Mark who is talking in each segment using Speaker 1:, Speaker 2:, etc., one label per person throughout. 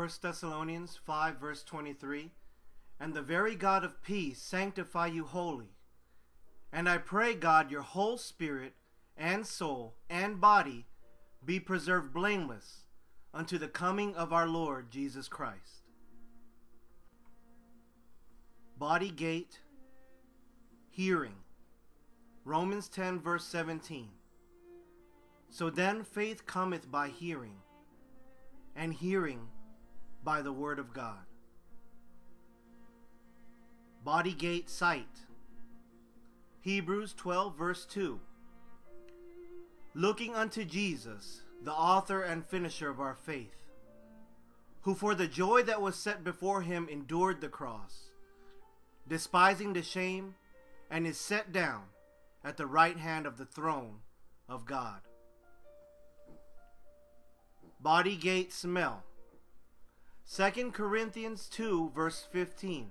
Speaker 1: 1 Thessalonians 5, verse 23 And the very God of peace sanctify you wholly. And I pray, God, your whole spirit and soul and body be preserved blameless unto the coming of our Lord Jesus Christ. Body gate, hearing. Romans 10, verse 17. So then faith cometh by hearing, and hearing by the word of God. Body gate sight. Hebrews 12, verse 2. Looking unto Jesus, the author and finisher of our faith, who for the joy that was set before him endured the cross, despising the shame, and is set down at the right hand of the throne of God. Body gate smell. 2 Corinthians 2, verse 15.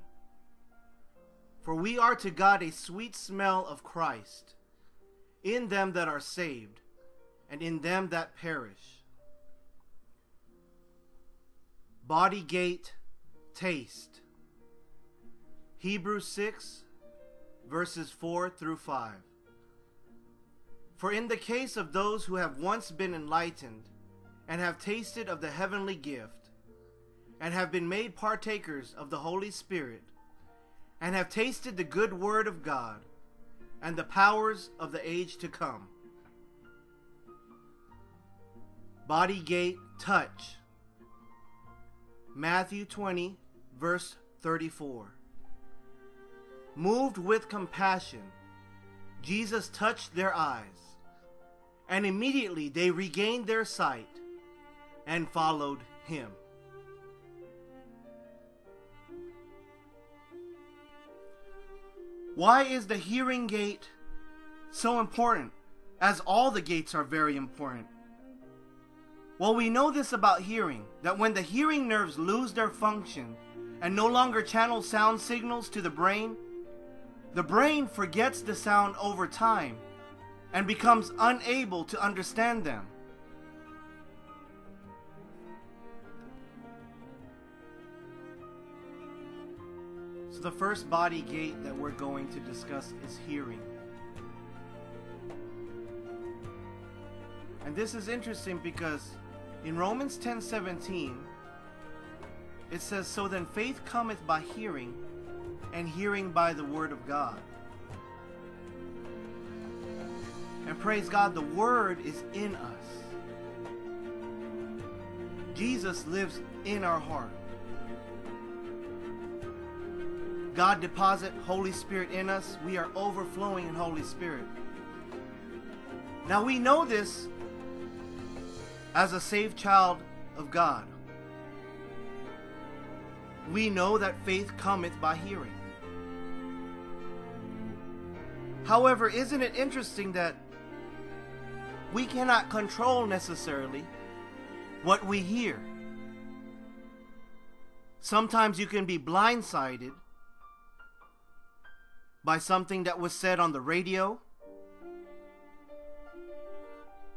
Speaker 1: For we are to God a sweet smell of Christ in them that are saved and in them that perish. Body gate taste. Hebrews 6, verses 4 through 5. For in the case of those who have once been enlightened, and have tasted of the heavenly gift, and have been made partakers of the Holy Spirit, and have tasted the good word of God, and the powers of the age to come. Body gate touch. Matthew 20, verse 34. Moved with compassion, Jesus touched their eyes and immediately they regained their sight and followed him. Why is the hearing gate so important? As all the gates are very important. Well, we know this about hearing that when the hearing nerves lose their function and no longer channel sound signals to the brain, the brain forgets the sound over time and becomes unable to understand them. So, the first body gate that we're going to discuss is hearing. And this is interesting because in Romans 10 17, it says, So then faith cometh by hearing, and hearing by the word of God. And praise God, the Word is in us. Jesus lives in our heart. God deposit Holy Spirit in us. We are overflowing in Holy Spirit. Now we know this as a saved child of God. We know that faith cometh by hearing. However, isn't it interesting that we cannot control necessarily what we hear. Sometimes you can be blindsided by something that was said on the radio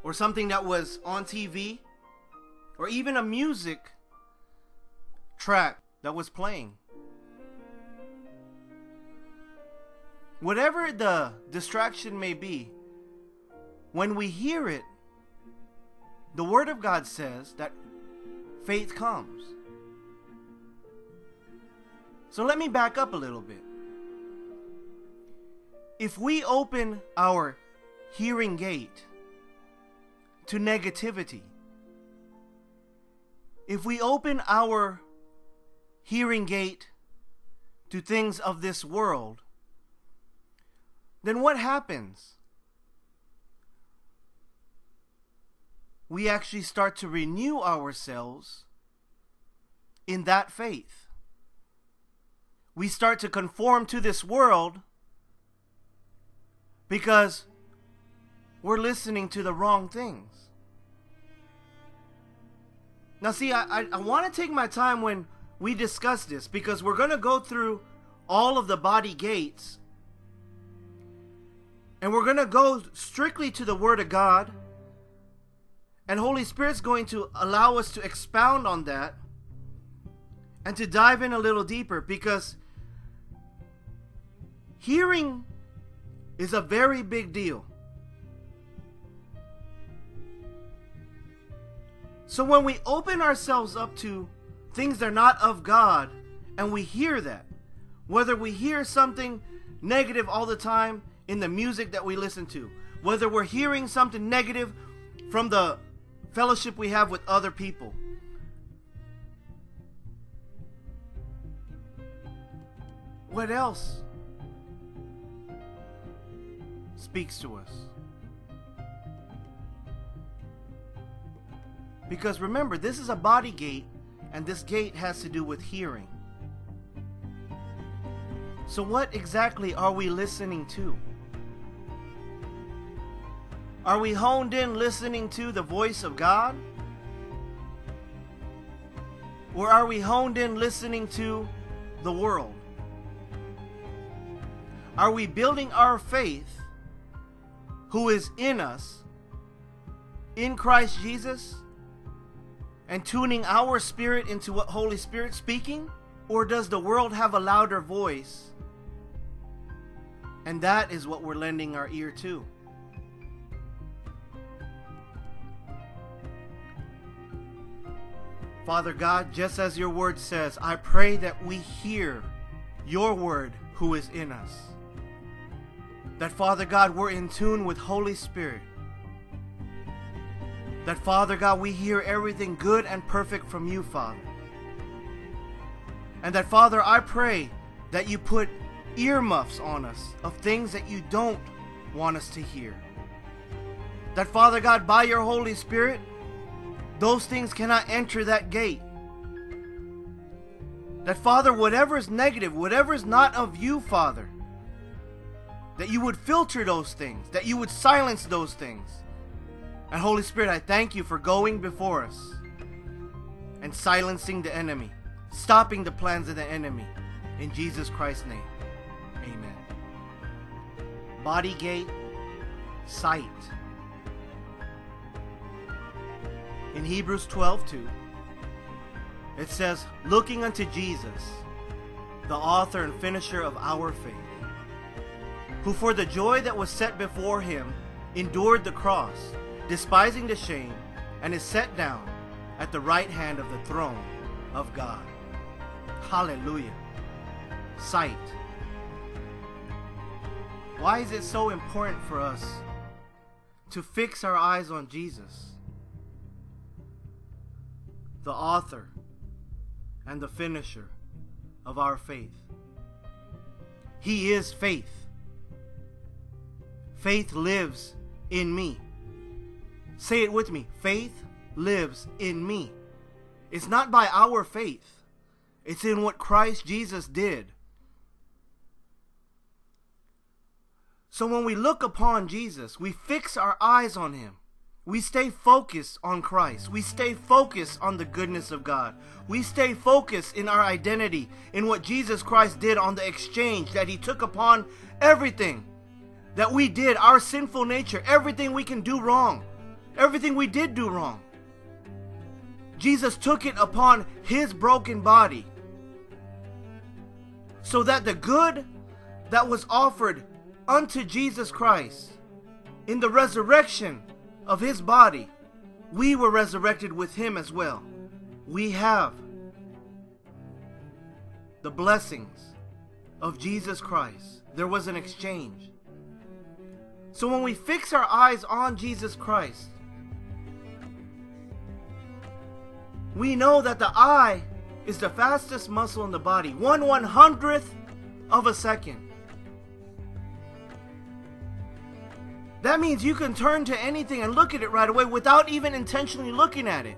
Speaker 1: or something that was on TV or even a music track that was playing. Whatever the distraction may be, when we hear it, the Word of God says that faith comes. So let me back up a little bit. If we open our hearing gate to negativity, if we open our hearing gate to things of this world, then what happens? we actually start to renew ourselves in that faith. We start to conform to this world because we're listening to the wrong things. Now, see, I, I, I want to take my time when we discuss this because we're going to go through all of the body gates and we're going to go strictly to the Word of God and Holy Spirit's going to allow us to expound on that and to dive in a little deeper because hearing is a very big deal. So when we open ourselves up to things that are not of God and we hear that, whether we hear something negative all the time in the music that we listen to, whether we're hearing something negative from the fellowship we have with other people, what else speaks to us? Because remember, this is a body gate, and this gate has to do with hearing. So, what exactly are we listening to? Are we honed in listening to the voice of God? Or are we honed in listening to the world? Are we building our faith, who is in us, in Christ Jesus, and tuning our spirit into what Holy Spirit speaking? Or does the world have a louder voice? And that is what we're lending our ear to. Father God, just as your word says, I pray that we hear your word who is in us. That, Father God, we're in tune with Holy Spirit that, Father God, we hear everything good and perfect from you, Father. And that, Father, I pray that you put earmuffs on us of things that you don't want us to hear. That, Father God, by your Holy Spirit, those things cannot enter that gate. That, Father, whatever is negative, whatever is not of you, Father, that you would filter those things, that you would silence those things and Holy Spirit, I thank you for going before us and silencing the enemy, stopping the plans of the enemy. In Jesus Christ's name, amen. Body gate, sight. In Hebrews 12 2, it says, Looking unto Jesus, the author and finisher of our faith, who for the joy that was set before him endured the cross despising the shame, and is set down at the right hand of the throne of God. Hallelujah. Sight. Why is it so important for us to fix our eyes on Jesus, the author and the finisher of our faith? He is faith. Faith lives in me. Say it with me. Faith lives in me. It's not by our faith, it's in what Christ Jesus did. So when we look upon Jesus, we fix our eyes on him. We stay focused on Christ. We stay focused on the goodness of God. We stay focused in our identity, in what Jesus Christ did on the exchange, that he took upon everything that we did, our sinful nature, everything we can do wrong everything we did do wrong. Jesus took it upon his broken body so that the good that was offered unto Jesus Christ in the resurrection of his body, we were resurrected with him as well. We have the blessings of Jesus Christ. There was an exchange. So when we fix our eyes on Jesus Christ, we know that the eye is the fastest muscle in the body, one one hundredth of a second. That means you can turn to anything and look at it right away without even intentionally looking at it.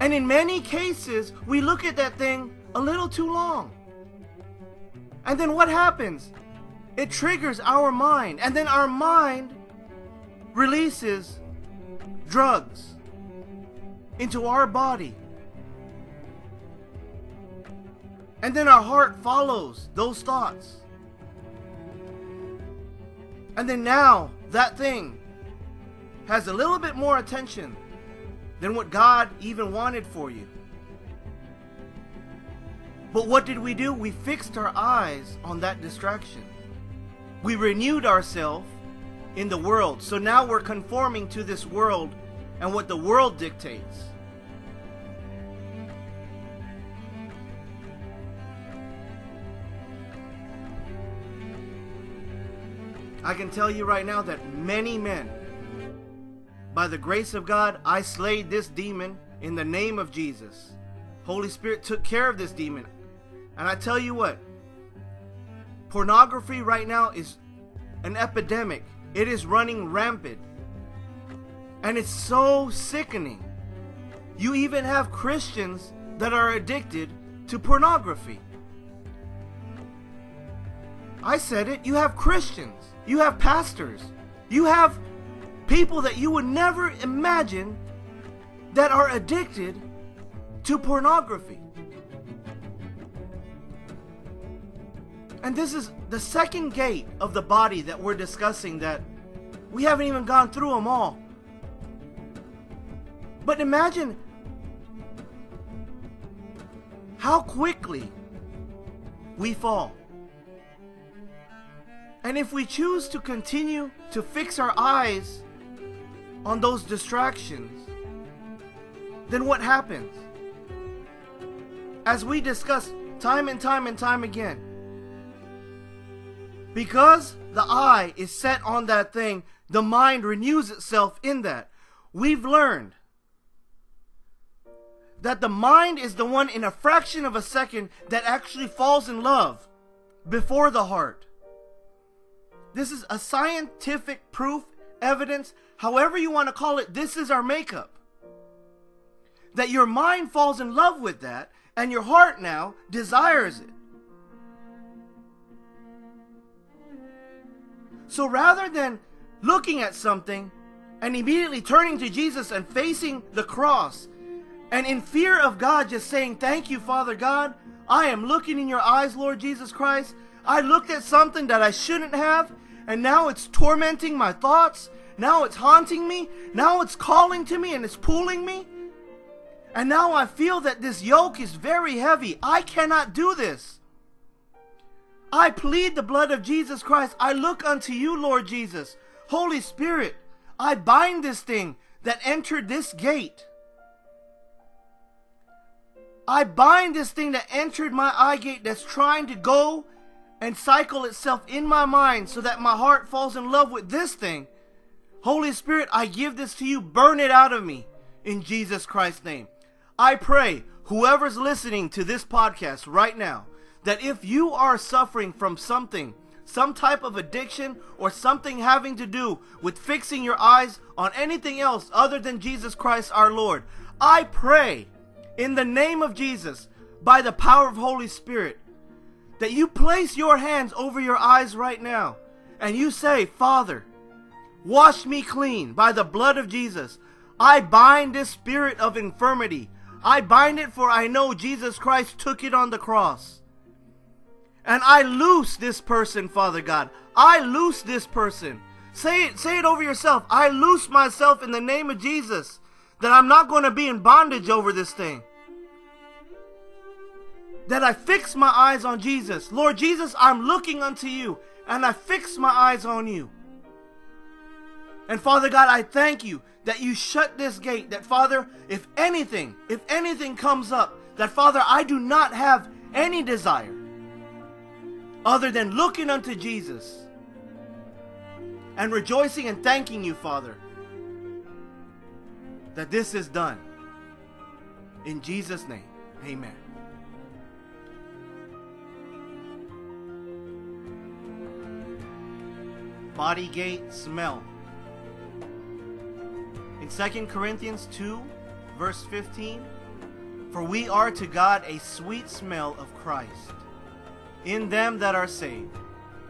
Speaker 1: And in many cases, we look at that thing a little too long. And then what happens? It triggers our mind, and then our mind releases drugs into our body. And then our heart follows those thoughts. And then now that thing has a little bit more attention than what God even wanted for you. But what did we do? We fixed our eyes on that distraction. We renewed ourselves in the world. So now we're conforming to this world and what the world dictates. I can tell you right now that many men, by the grace of God, I slayed this demon in the name of Jesus. Holy Spirit took care of this demon. And I tell you what, pornography right now is an epidemic. It is running rampant. And it's so sickening. You even have Christians that are addicted to pornography. I said it. You have Christians. You have pastors. You have people that you would never imagine that are addicted to pornography. And this is the second gate of the body that we're discussing that we haven't even gone through them all. But imagine how quickly we fall. And if we choose to continue to fix our eyes on those distractions, then what happens? As we discuss time and time and time again, because the eye is set on that thing, the mind renews itself in that. We've learned that the mind is the one in a fraction of a second that actually falls in love before the heart. This is a scientific proof, evidence, however you want to call it. This is our makeup. That your mind falls in love with that, and your heart now desires it. So rather than looking at something and immediately turning to Jesus and facing the cross, and in fear of God, just saying, Thank you, Father God, I am looking in your eyes, Lord Jesus Christ. I looked at something that I shouldn't have, and now it's tormenting my thoughts. Now it's haunting me. Now it's calling to me and it's pulling me. And now I feel that this yoke is very heavy. I cannot do this. I plead the blood of Jesus Christ. I look unto you, Lord Jesus. Holy Spirit, I bind this thing that entered this gate. I bind this thing that entered my eye gate that's trying to go and cycle itself in my mind so that my heart falls in love with this thing. Holy Spirit, I give this to you. Burn it out of me in Jesus Christ's name. I pray whoever's listening to this podcast right now that if you are suffering from something, some type of addiction, or something having to do with fixing your eyes on anything else other than Jesus Christ our Lord, I pray in the name of Jesus, by the power of Holy Spirit, that you place your hands over your eyes right now and you say, Father, wash me clean by the blood of Jesus. I bind this spirit of infirmity. I bind it for I know Jesus Christ took it on the cross. And I loose this person, Father God. I loose this person. Say it, say it over yourself. I loose myself in the name of Jesus that I'm not going to be in bondage over this thing that I fix my eyes on Jesus. Lord Jesus, I'm looking unto you, and I fix my eyes on you. And Father God, I thank you that you shut this gate. That Father, if anything, if anything comes up, that Father, I do not have any desire other than looking unto Jesus and rejoicing and thanking you, Father, that this is done. In Jesus' name, amen. body gate smell. In 2 Corinthians 2, verse 15, For we are to God a sweet smell of Christ, in them that are saved,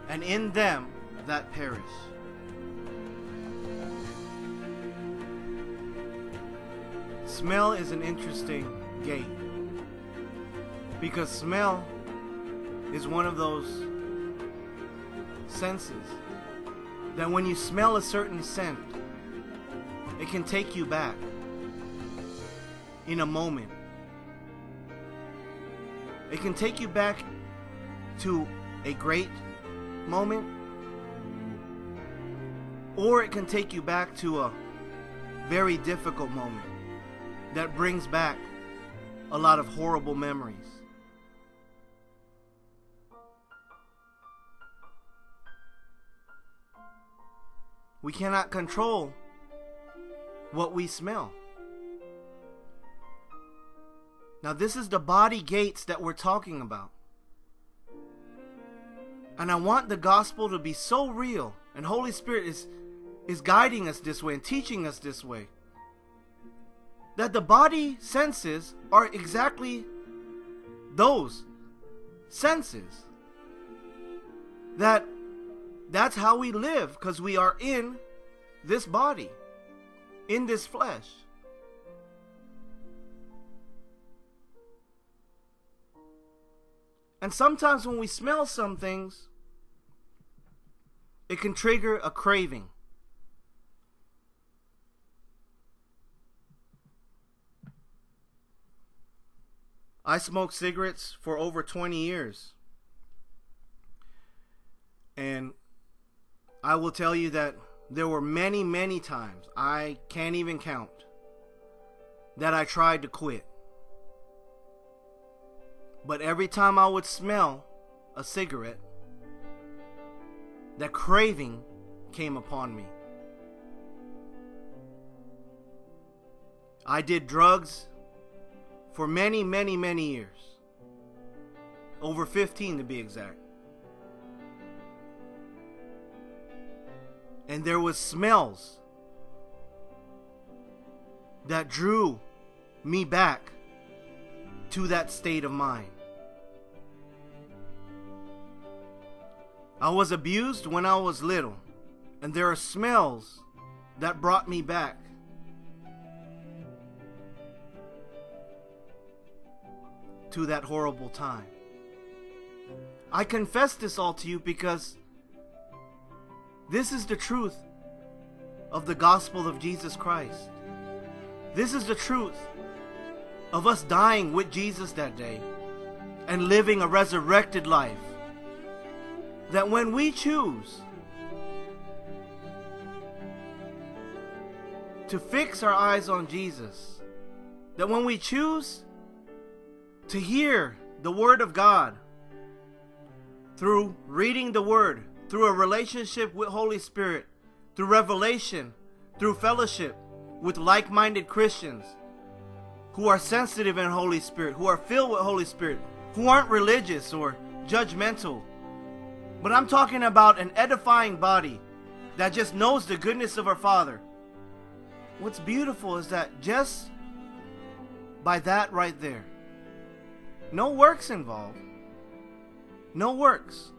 Speaker 1: and in them that perish. Smell is an interesting gate because smell is one of those senses that when you smell a certain scent, it can take you back in a moment. It can take you back to a great moment, or it can take you back to a very difficult moment that brings back a lot of horrible memories. We cannot control what we smell. Now, this is the body gates that we're talking about. And I want the gospel to be so real, and Holy Spirit is, is guiding us this way and teaching us this way. That the body senses are exactly those senses. That that's how we live because we are in this body, in this flesh. And sometimes when we smell some things, it can trigger a craving. I smoked cigarettes for over 20 years. And I will tell you that there were many, many times, I can't even count, that I tried to quit. But every time I would smell a cigarette, that craving came upon me. I did drugs for many, many, many years. Over 15 to be exact. And there was smells that drew me back to that state of mind. I was abused when I was little, and there are smells that brought me back. To that horrible time. I confess this all to you because this is the truth of the gospel of Jesus Christ. This is the truth of us dying with Jesus that day and living a resurrected life that when we choose to fix our eyes on Jesus, that when we choose to hear the Word of God through reading the Word, through a relationship with Holy Spirit, through revelation, through fellowship with like minded Christians who are sensitive in Holy Spirit, who are filled with Holy Spirit, who aren't religious or judgmental but I'm talking about an edifying body that just knows the goodness of our Father. What's beautiful is that just by that right there, no works involved, no works,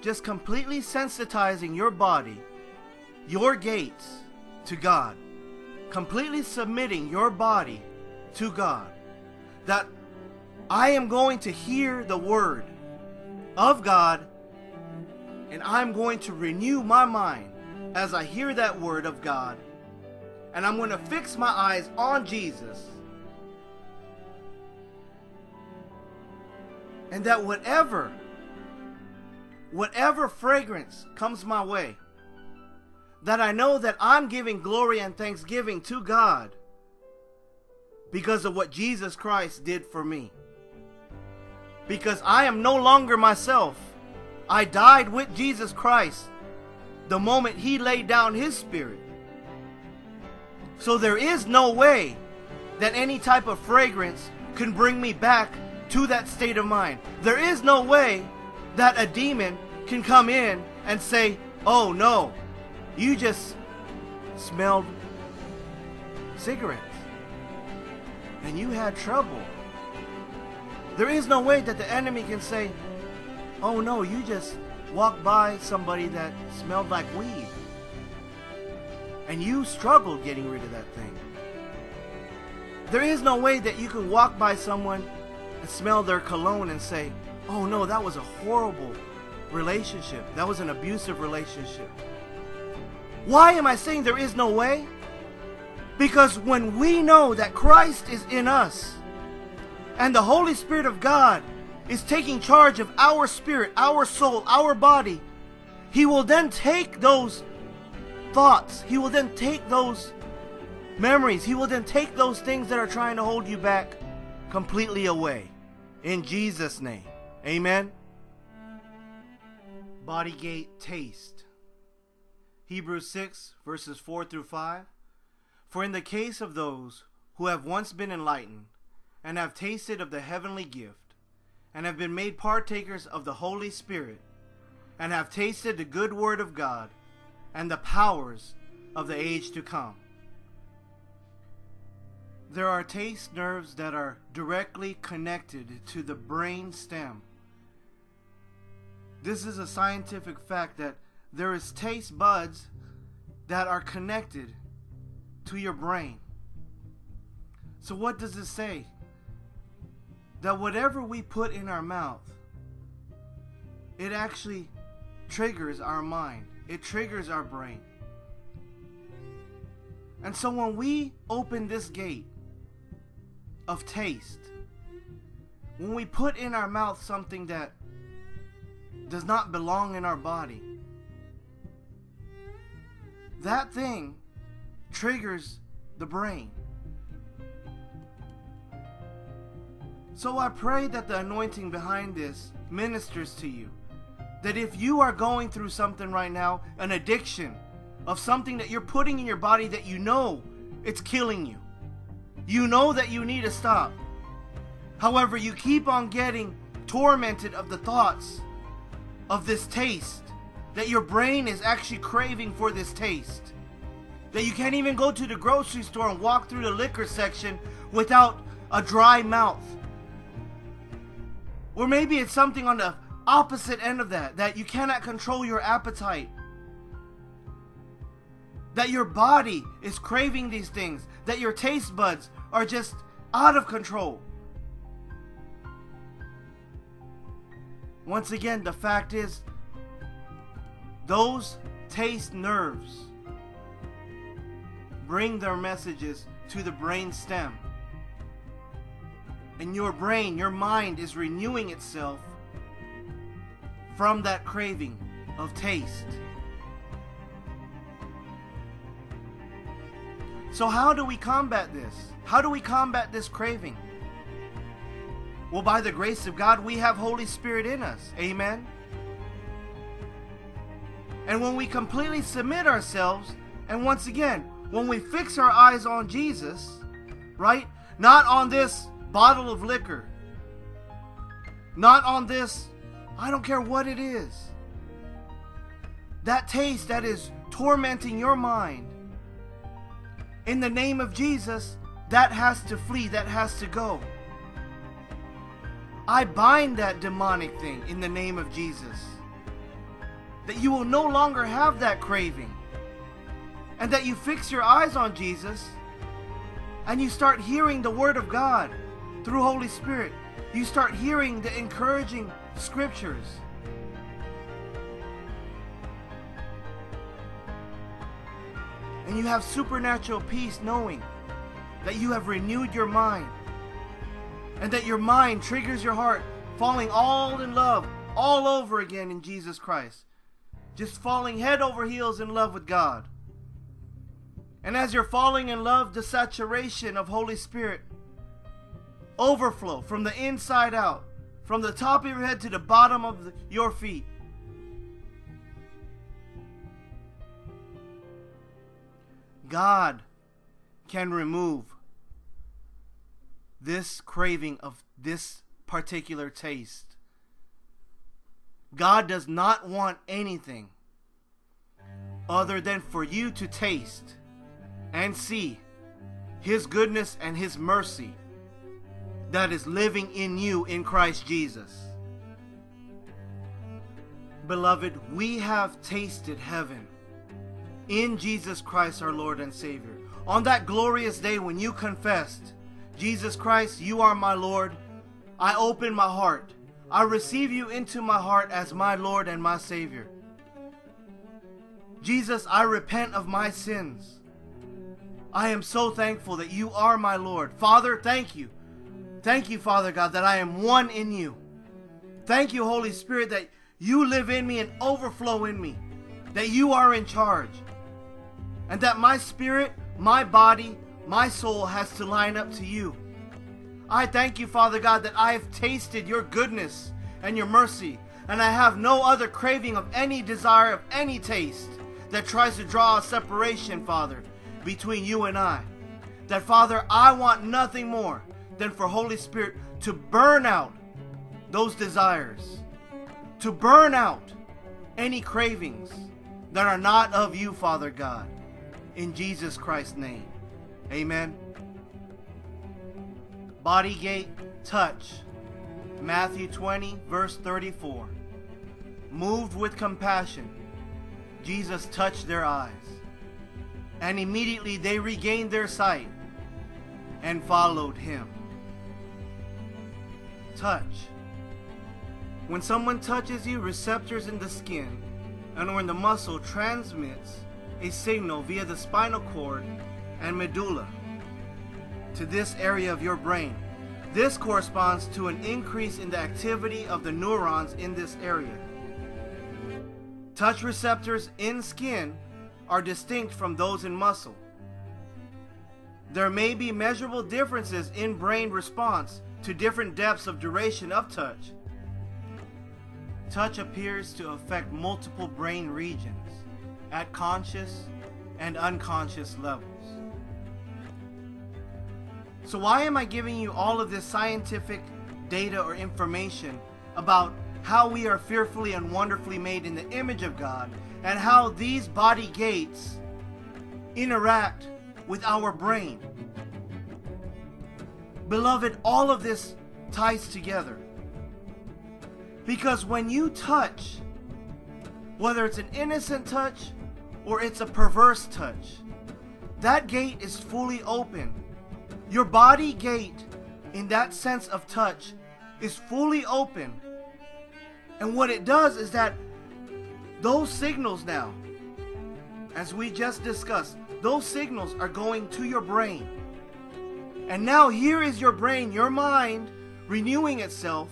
Speaker 1: just completely sensitizing your body, your gates to God, completely submitting your body to God, that I am going to hear the word of God and I'm going to renew my mind as I hear that word of God. And I'm going to fix my eyes on Jesus. And that whatever, whatever fragrance comes my way, that I know that I'm giving glory and thanksgiving to God because of what Jesus Christ did for me. Because I am no longer myself. I died with Jesus Christ the moment he laid down his spirit. So there is no way that any type of fragrance can bring me back to that state of mind. There is no way that a demon can come in and say, Oh no, you just smelled cigarettes and you had trouble. There is no way that the enemy can say, Oh no, you just walked by somebody that smelled like weed. And you struggled getting rid of that thing. There is no way that you can walk by someone and smell their cologne and say, oh no, that was a horrible relationship. That was an abusive relationship. Why am I saying there is no way? Because when we know that Christ is in us, and the Holy Spirit of God is taking charge of our spirit, our soul, our body, He will then take those thoughts, He will then take those memories, He will then take those things that are trying to hold you back completely away. In Jesus' name. Amen. Bodygate taste. Hebrews 6, verses 4 through 5. For in the case of those who have once been enlightened, and have tasted of the heavenly gift, and have been made partakers of the Holy Spirit, and have tasted the good word of God, and the powers of the age to come. There are taste nerves that are directly connected to the brain stem. This is a scientific fact that there is taste buds that are connected to your brain. So what does it say? That whatever we put in our mouth, it actually triggers our mind. It triggers our brain. And so when we open this gate of taste, when we put in our mouth something that does not belong in our body, that thing triggers the brain. So I pray that the anointing behind this ministers to you. That if you are going through something right now, an addiction of something that you're putting in your body that you know it's killing you, you know that you need to stop. However, you keep on getting tormented of the thoughts of this taste, that your brain is actually craving for this taste. That you can't even go to the grocery store and walk through the liquor section without a dry mouth. Or maybe it's something on the opposite end of that, that you cannot control your appetite that your body is craving these things, that your taste buds are just out of control. Once again, the fact is, those taste nerves bring their messages to the brain stem. And your brain, your mind is renewing itself from that craving of taste. So, how do we combat this? How do we combat this craving? Well, by the grace of God, we have Holy Spirit in us. Amen. And when we completely submit ourselves, and once again, when we fix our eyes on Jesus, right? Not on this bottle of liquor, not on this, I don't care what it is. That taste that is tormenting your mind in the name of Jesus, that has to flee, that has to go. I bind that demonic thing in the name of Jesus. That you will no longer have that craving. And that you fix your eyes on Jesus and you start hearing the Word of God through Holy Spirit. You start hearing the encouraging scriptures. And you have supernatural peace knowing that you have renewed your mind. And that your mind triggers your heart, falling all in love all over again in Jesus Christ. Just falling head over heels in love with God. And as you're falling in love, the saturation of Holy Spirit overflow from the inside out, from the top of your head to the bottom of the, your feet. God can remove this craving of this particular taste. God does not want anything other than for you to taste and see His goodness and His mercy that is living in you in Christ Jesus. Beloved, we have tasted heaven in Jesus Christ our Lord and Savior. On that glorious day when you confessed, Jesus Christ, you are my Lord, I open my heart. I receive you into my heart as my Lord and my Savior. Jesus, I repent of my sins. I am so thankful that you are my Lord. Father, thank you Thank you, Father God, that I am one in you. Thank you, Holy Spirit, that you live in me and overflow in me, that you are in charge, and that my spirit, my body, my soul has to line up to you. I thank you, Father God, that I have tasted your goodness and your mercy, and I have no other craving of any desire of any taste that tries to draw a separation, Father, between you and I. That, Father, I want nothing more than for Holy Spirit to burn out those desires, to burn out any cravings that are not of you, Father God. In Jesus Christ's name. Amen. Bodygate touch. Matthew 20, verse 34. Moved with compassion, Jesus touched their eyes, and immediately they regained their sight and followed him. Touch. When someone touches you, receptors in the skin and or in the muscle transmits a signal via the spinal cord and medulla to this area of your brain. This corresponds to an increase in the activity of the neurons in this area. Touch receptors in skin are distinct from those in muscle. There may be measurable differences in brain response to different depths of duration of touch. Touch appears to affect multiple brain regions at conscious and unconscious levels. So, why am I giving you all of this scientific data or information about how we are fearfully and wonderfully made in the image of God and how these body gates interact with our brain? Beloved, all of this ties together. Because when you touch, whether it's an innocent touch or it's a perverse touch, that gate is fully open. Your body gate, in that sense of touch, is fully open. And what it does is that those signals now, as we just discussed, those signals are going to your brain. And now here is your brain, your mind, renewing itself.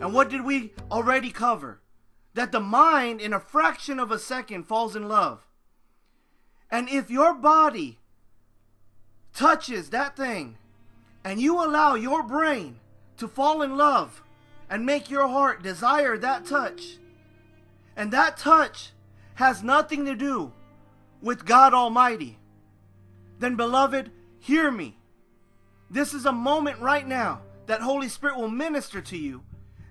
Speaker 1: And what did we already cover? That the mind, in a fraction of a second, falls in love. And if your body touches that thing and you allow your brain to fall in love and make your heart desire that touch, and that touch has nothing to do with God Almighty, then, beloved, hear me. This is a moment right now that Holy Spirit will minister to you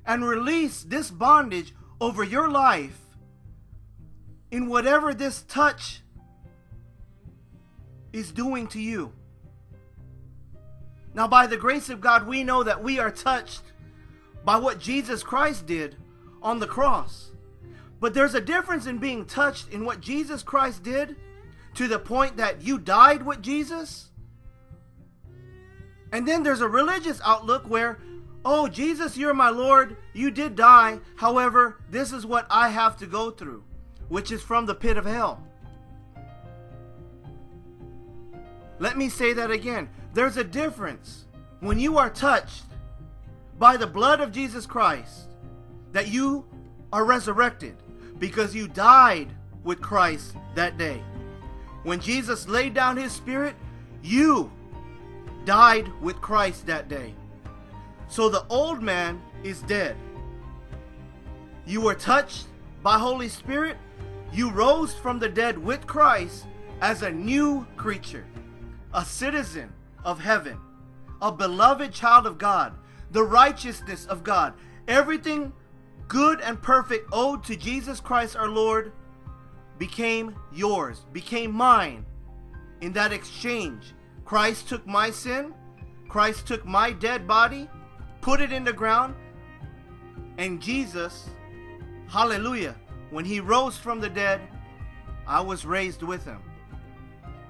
Speaker 1: and release this bondage over your life in whatever this touch is doing to you. Now, by the grace of God, we know that we are touched by what Jesus Christ did on the cross. But there's a difference in being touched in what Jesus Christ did to the point that you died with Jesus. And then there's a religious outlook where, oh, Jesus, you're my Lord. You did die. However, this is what I have to go through, which is from the pit of hell. Let me say that again. There's a difference when you are touched by the blood of Jesus Christ that you are resurrected because you died with Christ that day. When Jesus laid down his spirit, you died with Christ that day. So the old man is dead. You were touched by Holy Spirit. You rose from the dead with Christ as a new creature a citizen of heaven, a beloved child of God, the righteousness of God, everything good and perfect owed to Jesus Christ our Lord became yours, became mine. In that exchange, Christ took my sin, Christ took my dead body, put it in the ground, and Jesus, hallelujah, when he rose from the dead, I was raised with him.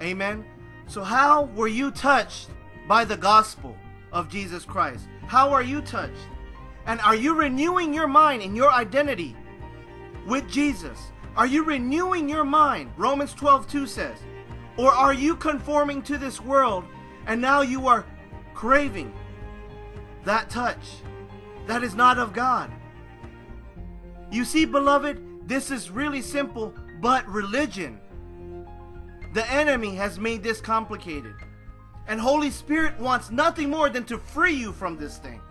Speaker 1: Amen. So, how were you touched by the gospel of Jesus Christ? How are you touched? And are you renewing your mind and your identity with Jesus? Are you renewing your mind? Romans 12 2 says. Or are you conforming to this world and now you are craving that touch that is not of God. You see, beloved, this is really simple, but religion. The enemy has made this complicated. And Holy Spirit wants nothing more than to free you from this thing.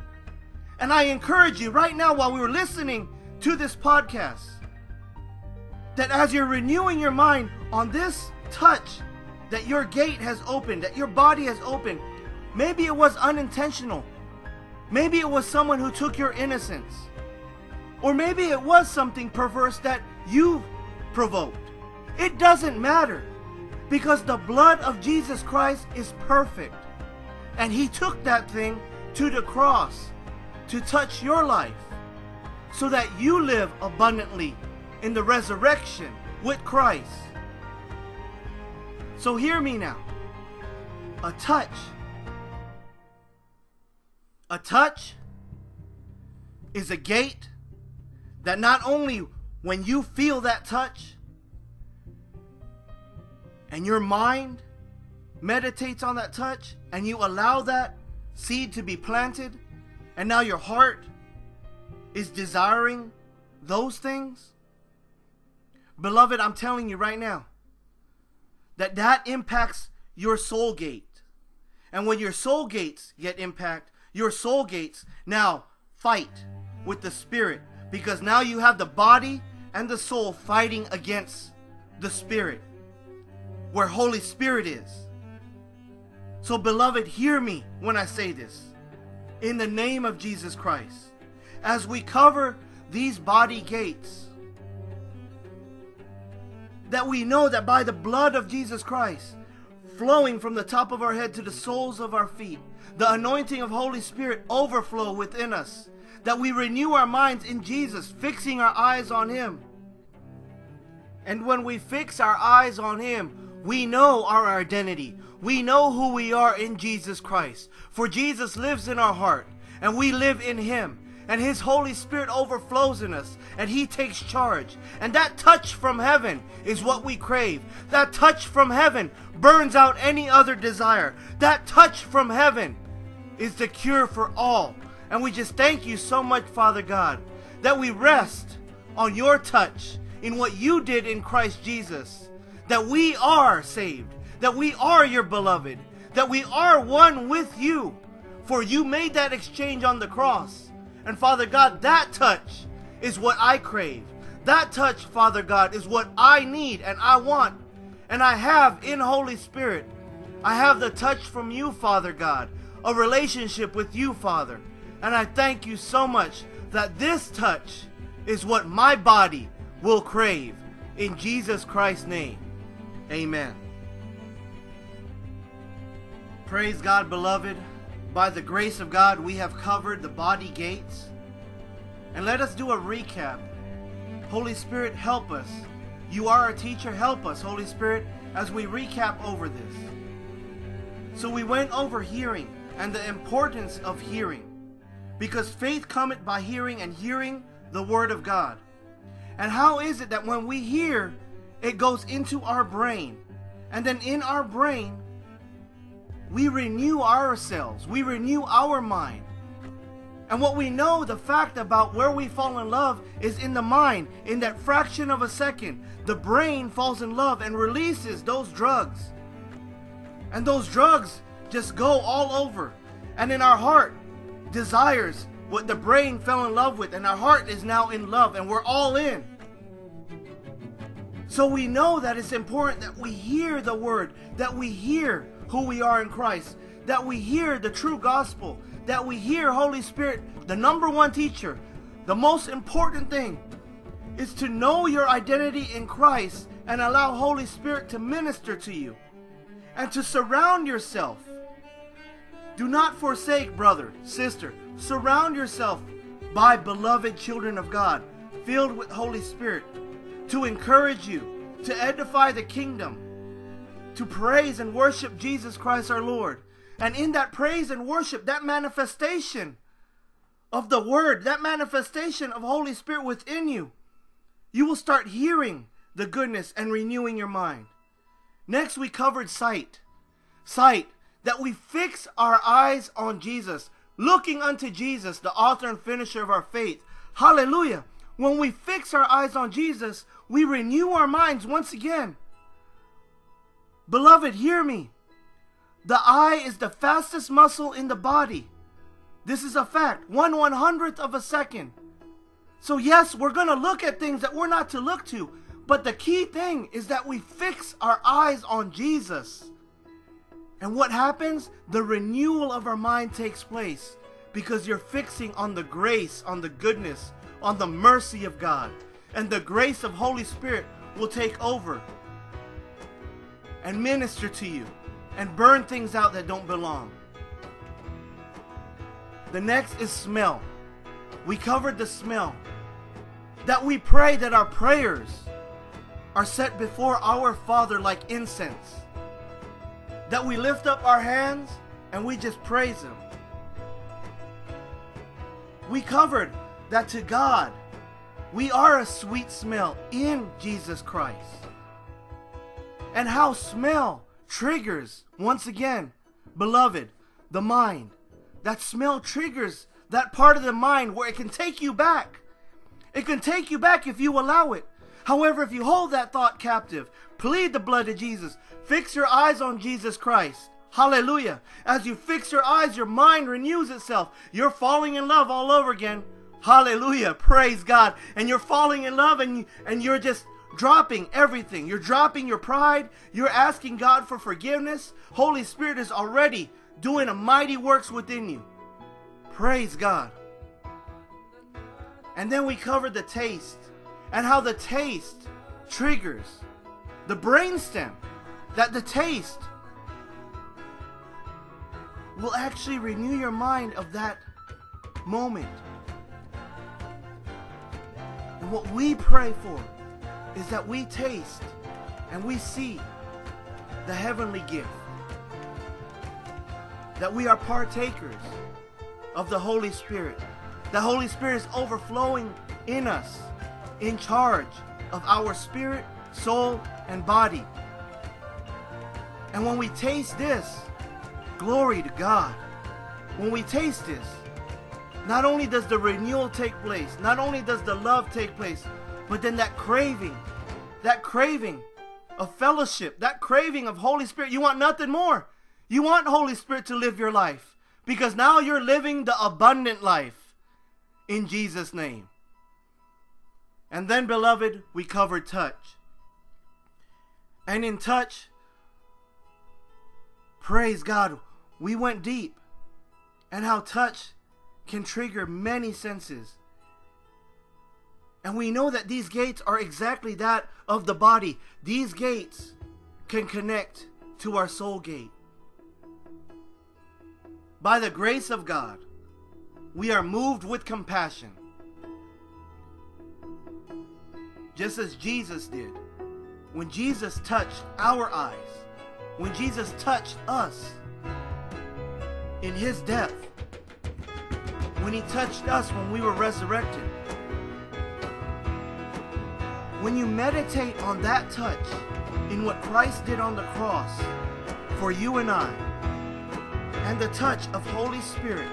Speaker 1: And I encourage you right now while we were listening to this podcast that as you're renewing your mind on this touch that your gate has opened, that your body has opened, maybe it was unintentional. Maybe it was someone who took your innocence. Or maybe it was something perverse that you provoked. It doesn't matter because the blood of Jesus Christ is perfect. And He took that thing to the cross to touch your life so that you live abundantly in the resurrection with Christ. So hear me now. A touch. A touch is a gate that not only when you feel that touch and your mind meditates on that touch and you allow that seed to be planted and now your heart is desiring those things beloved i'm telling you right now that that impacts your soul gate. And when your soul gates get impact your soul gates now fight with the spirit because now you have the body and the soul fighting against the spirit where holy spirit is. So beloved hear me when i say this. In the name of jesus christ as we cover these body gates that we know that by the blood of jesus christ flowing from the top of our head to the soles of our feet the anointing of holy spirit overflow within us that we renew our minds in Jesus, fixing our eyes on Him. And when we fix our eyes on Him, we know our identity. We know who we are in Jesus Christ. For Jesus lives in our heart, and we live in Him. And His Holy Spirit overflows in us, and He takes charge. And that touch from heaven is what we crave. That touch from heaven burns out any other desire. That touch from heaven is the cure for all and we just thank you so much, Father God, that we rest on your touch in what you did in Christ Jesus, that we are saved, that we are your beloved, that we are one with you, for you made that exchange on the cross. And Father God, that touch is what I crave. That touch, Father God, is what I need and I want. And I have in Holy Spirit. I have the touch from you, Father God, a relationship with you, Father. And I thank you so much that this touch is what my body will crave. In Jesus Christ's name, amen. Praise God, beloved. By the grace of God, we have covered the body gates. And let us do a recap. Holy Spirit, help us. You are our teacher. Help us, Holy Spirit, as we recap over this. So we went over hearing and the importance of hearing because faith cometh by hearing, and hearing the word of God. And how is it that when we hear, it goes into our brain, and then in our brain, we renew ourselves, we renew our mind. And what we know, the fact about where we fall in love is in the mind. In that fraction of a second, the brain falls in love and releases those drugs. And those drugs just go all over. And in our heart, desires what the brain fell in love with, and our heart is now in love, and we're all in. So we know that it's important that we hear the word, that we hear who we are in Christ, that we hear the true gospel, that we hear Holy Spirit, the number one teacher. The most important thing is to know your identity in Christ and allow Holy Spirit to minister to you and to surround yourself do not forsake, brother, sister. Surround yourself by beloved children of God, filled with Holy Spirit, to encourage you, to edify the kingdom, to praise and worship Jesus Christ our Lord. And in that praise and worship, that manifestation of the Word, that manifestation of Holy Spirit within you, you will start hearing the goodness and renewing your mind. Next, we covered sight. Sight that we fix our eyes on Jesus. looking unto Jesus, the author and finisher of our faith. Hallelujah. When we fix our eyes on Jesus, we renew our minds once again. Beloved, hear me. The eye is the fastest muscle in the body. This is a fact. One one hundredth of a second. So, yes, we're going to look at things that we're not to look to. But the key thing is that we fix our eyes on Jesus. And what happens? The renewal of our mind takes place because you're fixing on the grace, on the goodness, on the mercy of God. And the grace of Holy Spirit will take over and minister to you and burn things out that don't belong. The next is smell. We covered the smell. That we pray that our prayers are set before our Father like incense. That we lift up our hands and we just praise Him. We covered that to God, we are a sweet smell in Jesus Christ. And how smell triggers, once again, beloved, the mind. That smell triggers that part of the mind where it can take you back. It can take you back if you allow it. However, if you hold that thought captive, plead the blood of Jesus, fix your eyes on Jesus Christ. Hallelujah. As you fix your eyes, your mind renews itself. You're falling in love all over again. Hallelujah. Praise God. And you're falling in love and, and you're just dropping everything. You're dropping your pride. You're asking God for forgiveness. Holy Spirit is already doing a mighty works within you. Praise God. And then we covered the taste and how the taste triggers the brainstem. That the taste will actually renew your mind of that moment. And what we pray for is that we taste and we see the heavenly gift. That we are partakers of the Holy Spirit. The Holy Spirit is overflowing in us, in charge of our spirit, soul, and body. And when we taste this, glory to God. When we taste this, not only does the renewal take place, not only does the love take place, but then that craving, that craving of fellowship, that craving of Holy Spirit, you want nothing more. You want Holy Spirit to live your life because now you're living the abundant life in Jesus' name. And then, beloved, we covered touch. And in touch, praise God, we went deep. And how touch can trigger many senses. And we know that these gates are exactly that of the body. These gates can connect to our soul gate. By the grace of God, we are moved with compassion. Just as Jesus did. When Jesus touched our eyes, when Jesus touched us in his death, when he touched us when we were resurrected. When you meditate on that touch in what Christ did on the cross for you and I, and the touch of Holy Spirit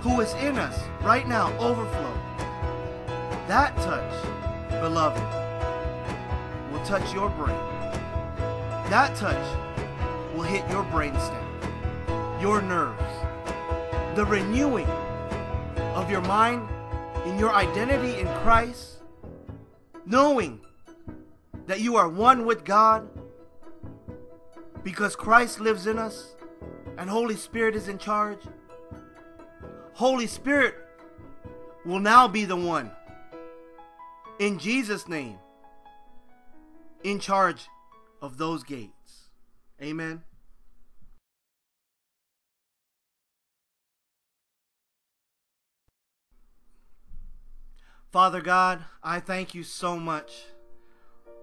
Speaker 1: who is in us right now overflow, that touch, beloved, will touch your brain. That touch will hit your brainstem, your nerves, the renewing of your mind in your identity in Christ, knowing that you are one with God because Christ lives in us and Holy Spirit is in charge. Holy Spirit will now be the one in Jesus' name in charge of those gates. Amen. Father God, I thank you so much.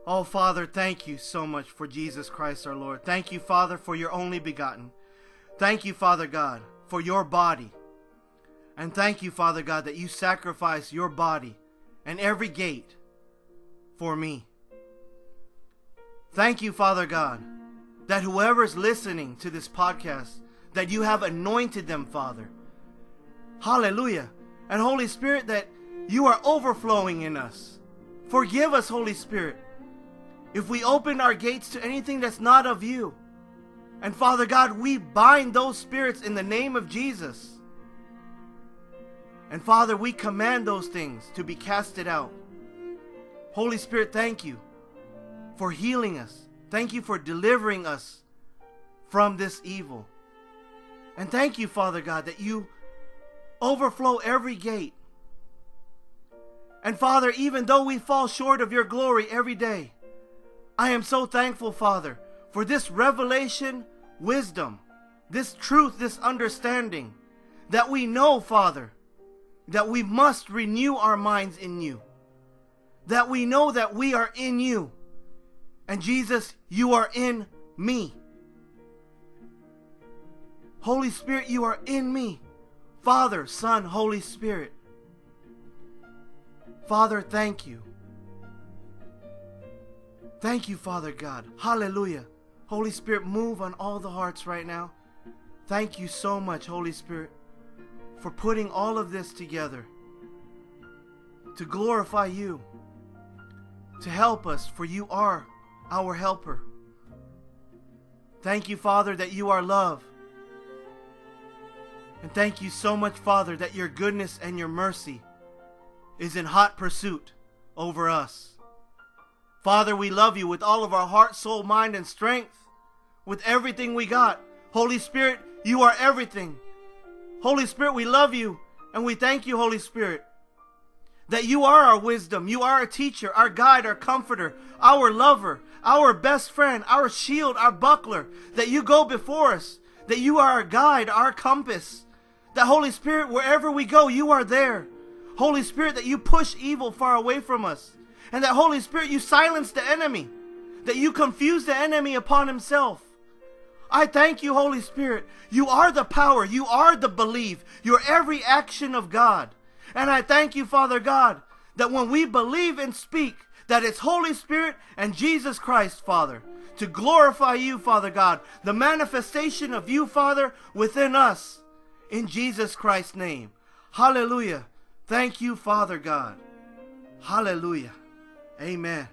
Speaker 1: Oh, Father, thank you so much for Jesus Christ our Lord. Thank you, Father, for your only begotten. Thank you, Father God, for your body. And thank you, Father God, that you sacrifice your body and every gate for me. Thank you, Father God, that whoever is listening to this podcast, that you have anointed them, Father, Hallelujah. And Holy Spirit, that you are overflowing in us. Forgive us, Holy Spirit, if we open our gates to anything that's not of you. And Father God, we bind those spirits in the name of Jesus. And Father, we command those things to be casted out. Holy Spirit, thank you for healing us. Thank you for delivering us from this evil. And thank you, Father God, that you overflow every gate. And Father, even though we fall short of your glory every day, I am so thankful, Father, for this revelation, wisdom, this truth, this understanding that we know, Father, that we must renew our minds in you. That we know that we are in you. And Jesus, you are in me. Holy Spirit, you are in me. Father, Son, Holy Spirit. Father, thank you. Thank you, Father God. Hallelujah. Holy Spirit, move on all the hearts right now. Thank you so much, Holy Spirit, for putting all of this together to glorify you, to help us, for you are our helper. Thank you, Father, that you are love. And thank you so much, Father, that your goodness and your mercy is in hot pursuit over us. Father, we love you with all of our heart, soul, mind, and strength, with everything we got. Holy Spirit, you are everything. Holy Spirit, we love you and we thank you, Holy Spirit, that you are our wisdom. You are our teacher, our guide, our comforter, our lover, our best friend, our shield, our buckler, that you go before us, that you are our guide, our compass, that Holy Spirit, wherever we go, you are there. Holy Spirit, that you push evil far away from us. And that Holy Spirit, you silence the enemy. That you confuse the enemy upon himself. I thank you, Holy Spirit. You are the power. You are the belief. You're every action of God. And I thank you, Father God, that when we believe and speak, that it's Holy Spirit and Jesus Christ, Father, to glorify you, Father God, the manifestation of you, Father, within us in Jesus Christ's name. Hallelujah. Thank you, Father God. Hallelujah. Amen.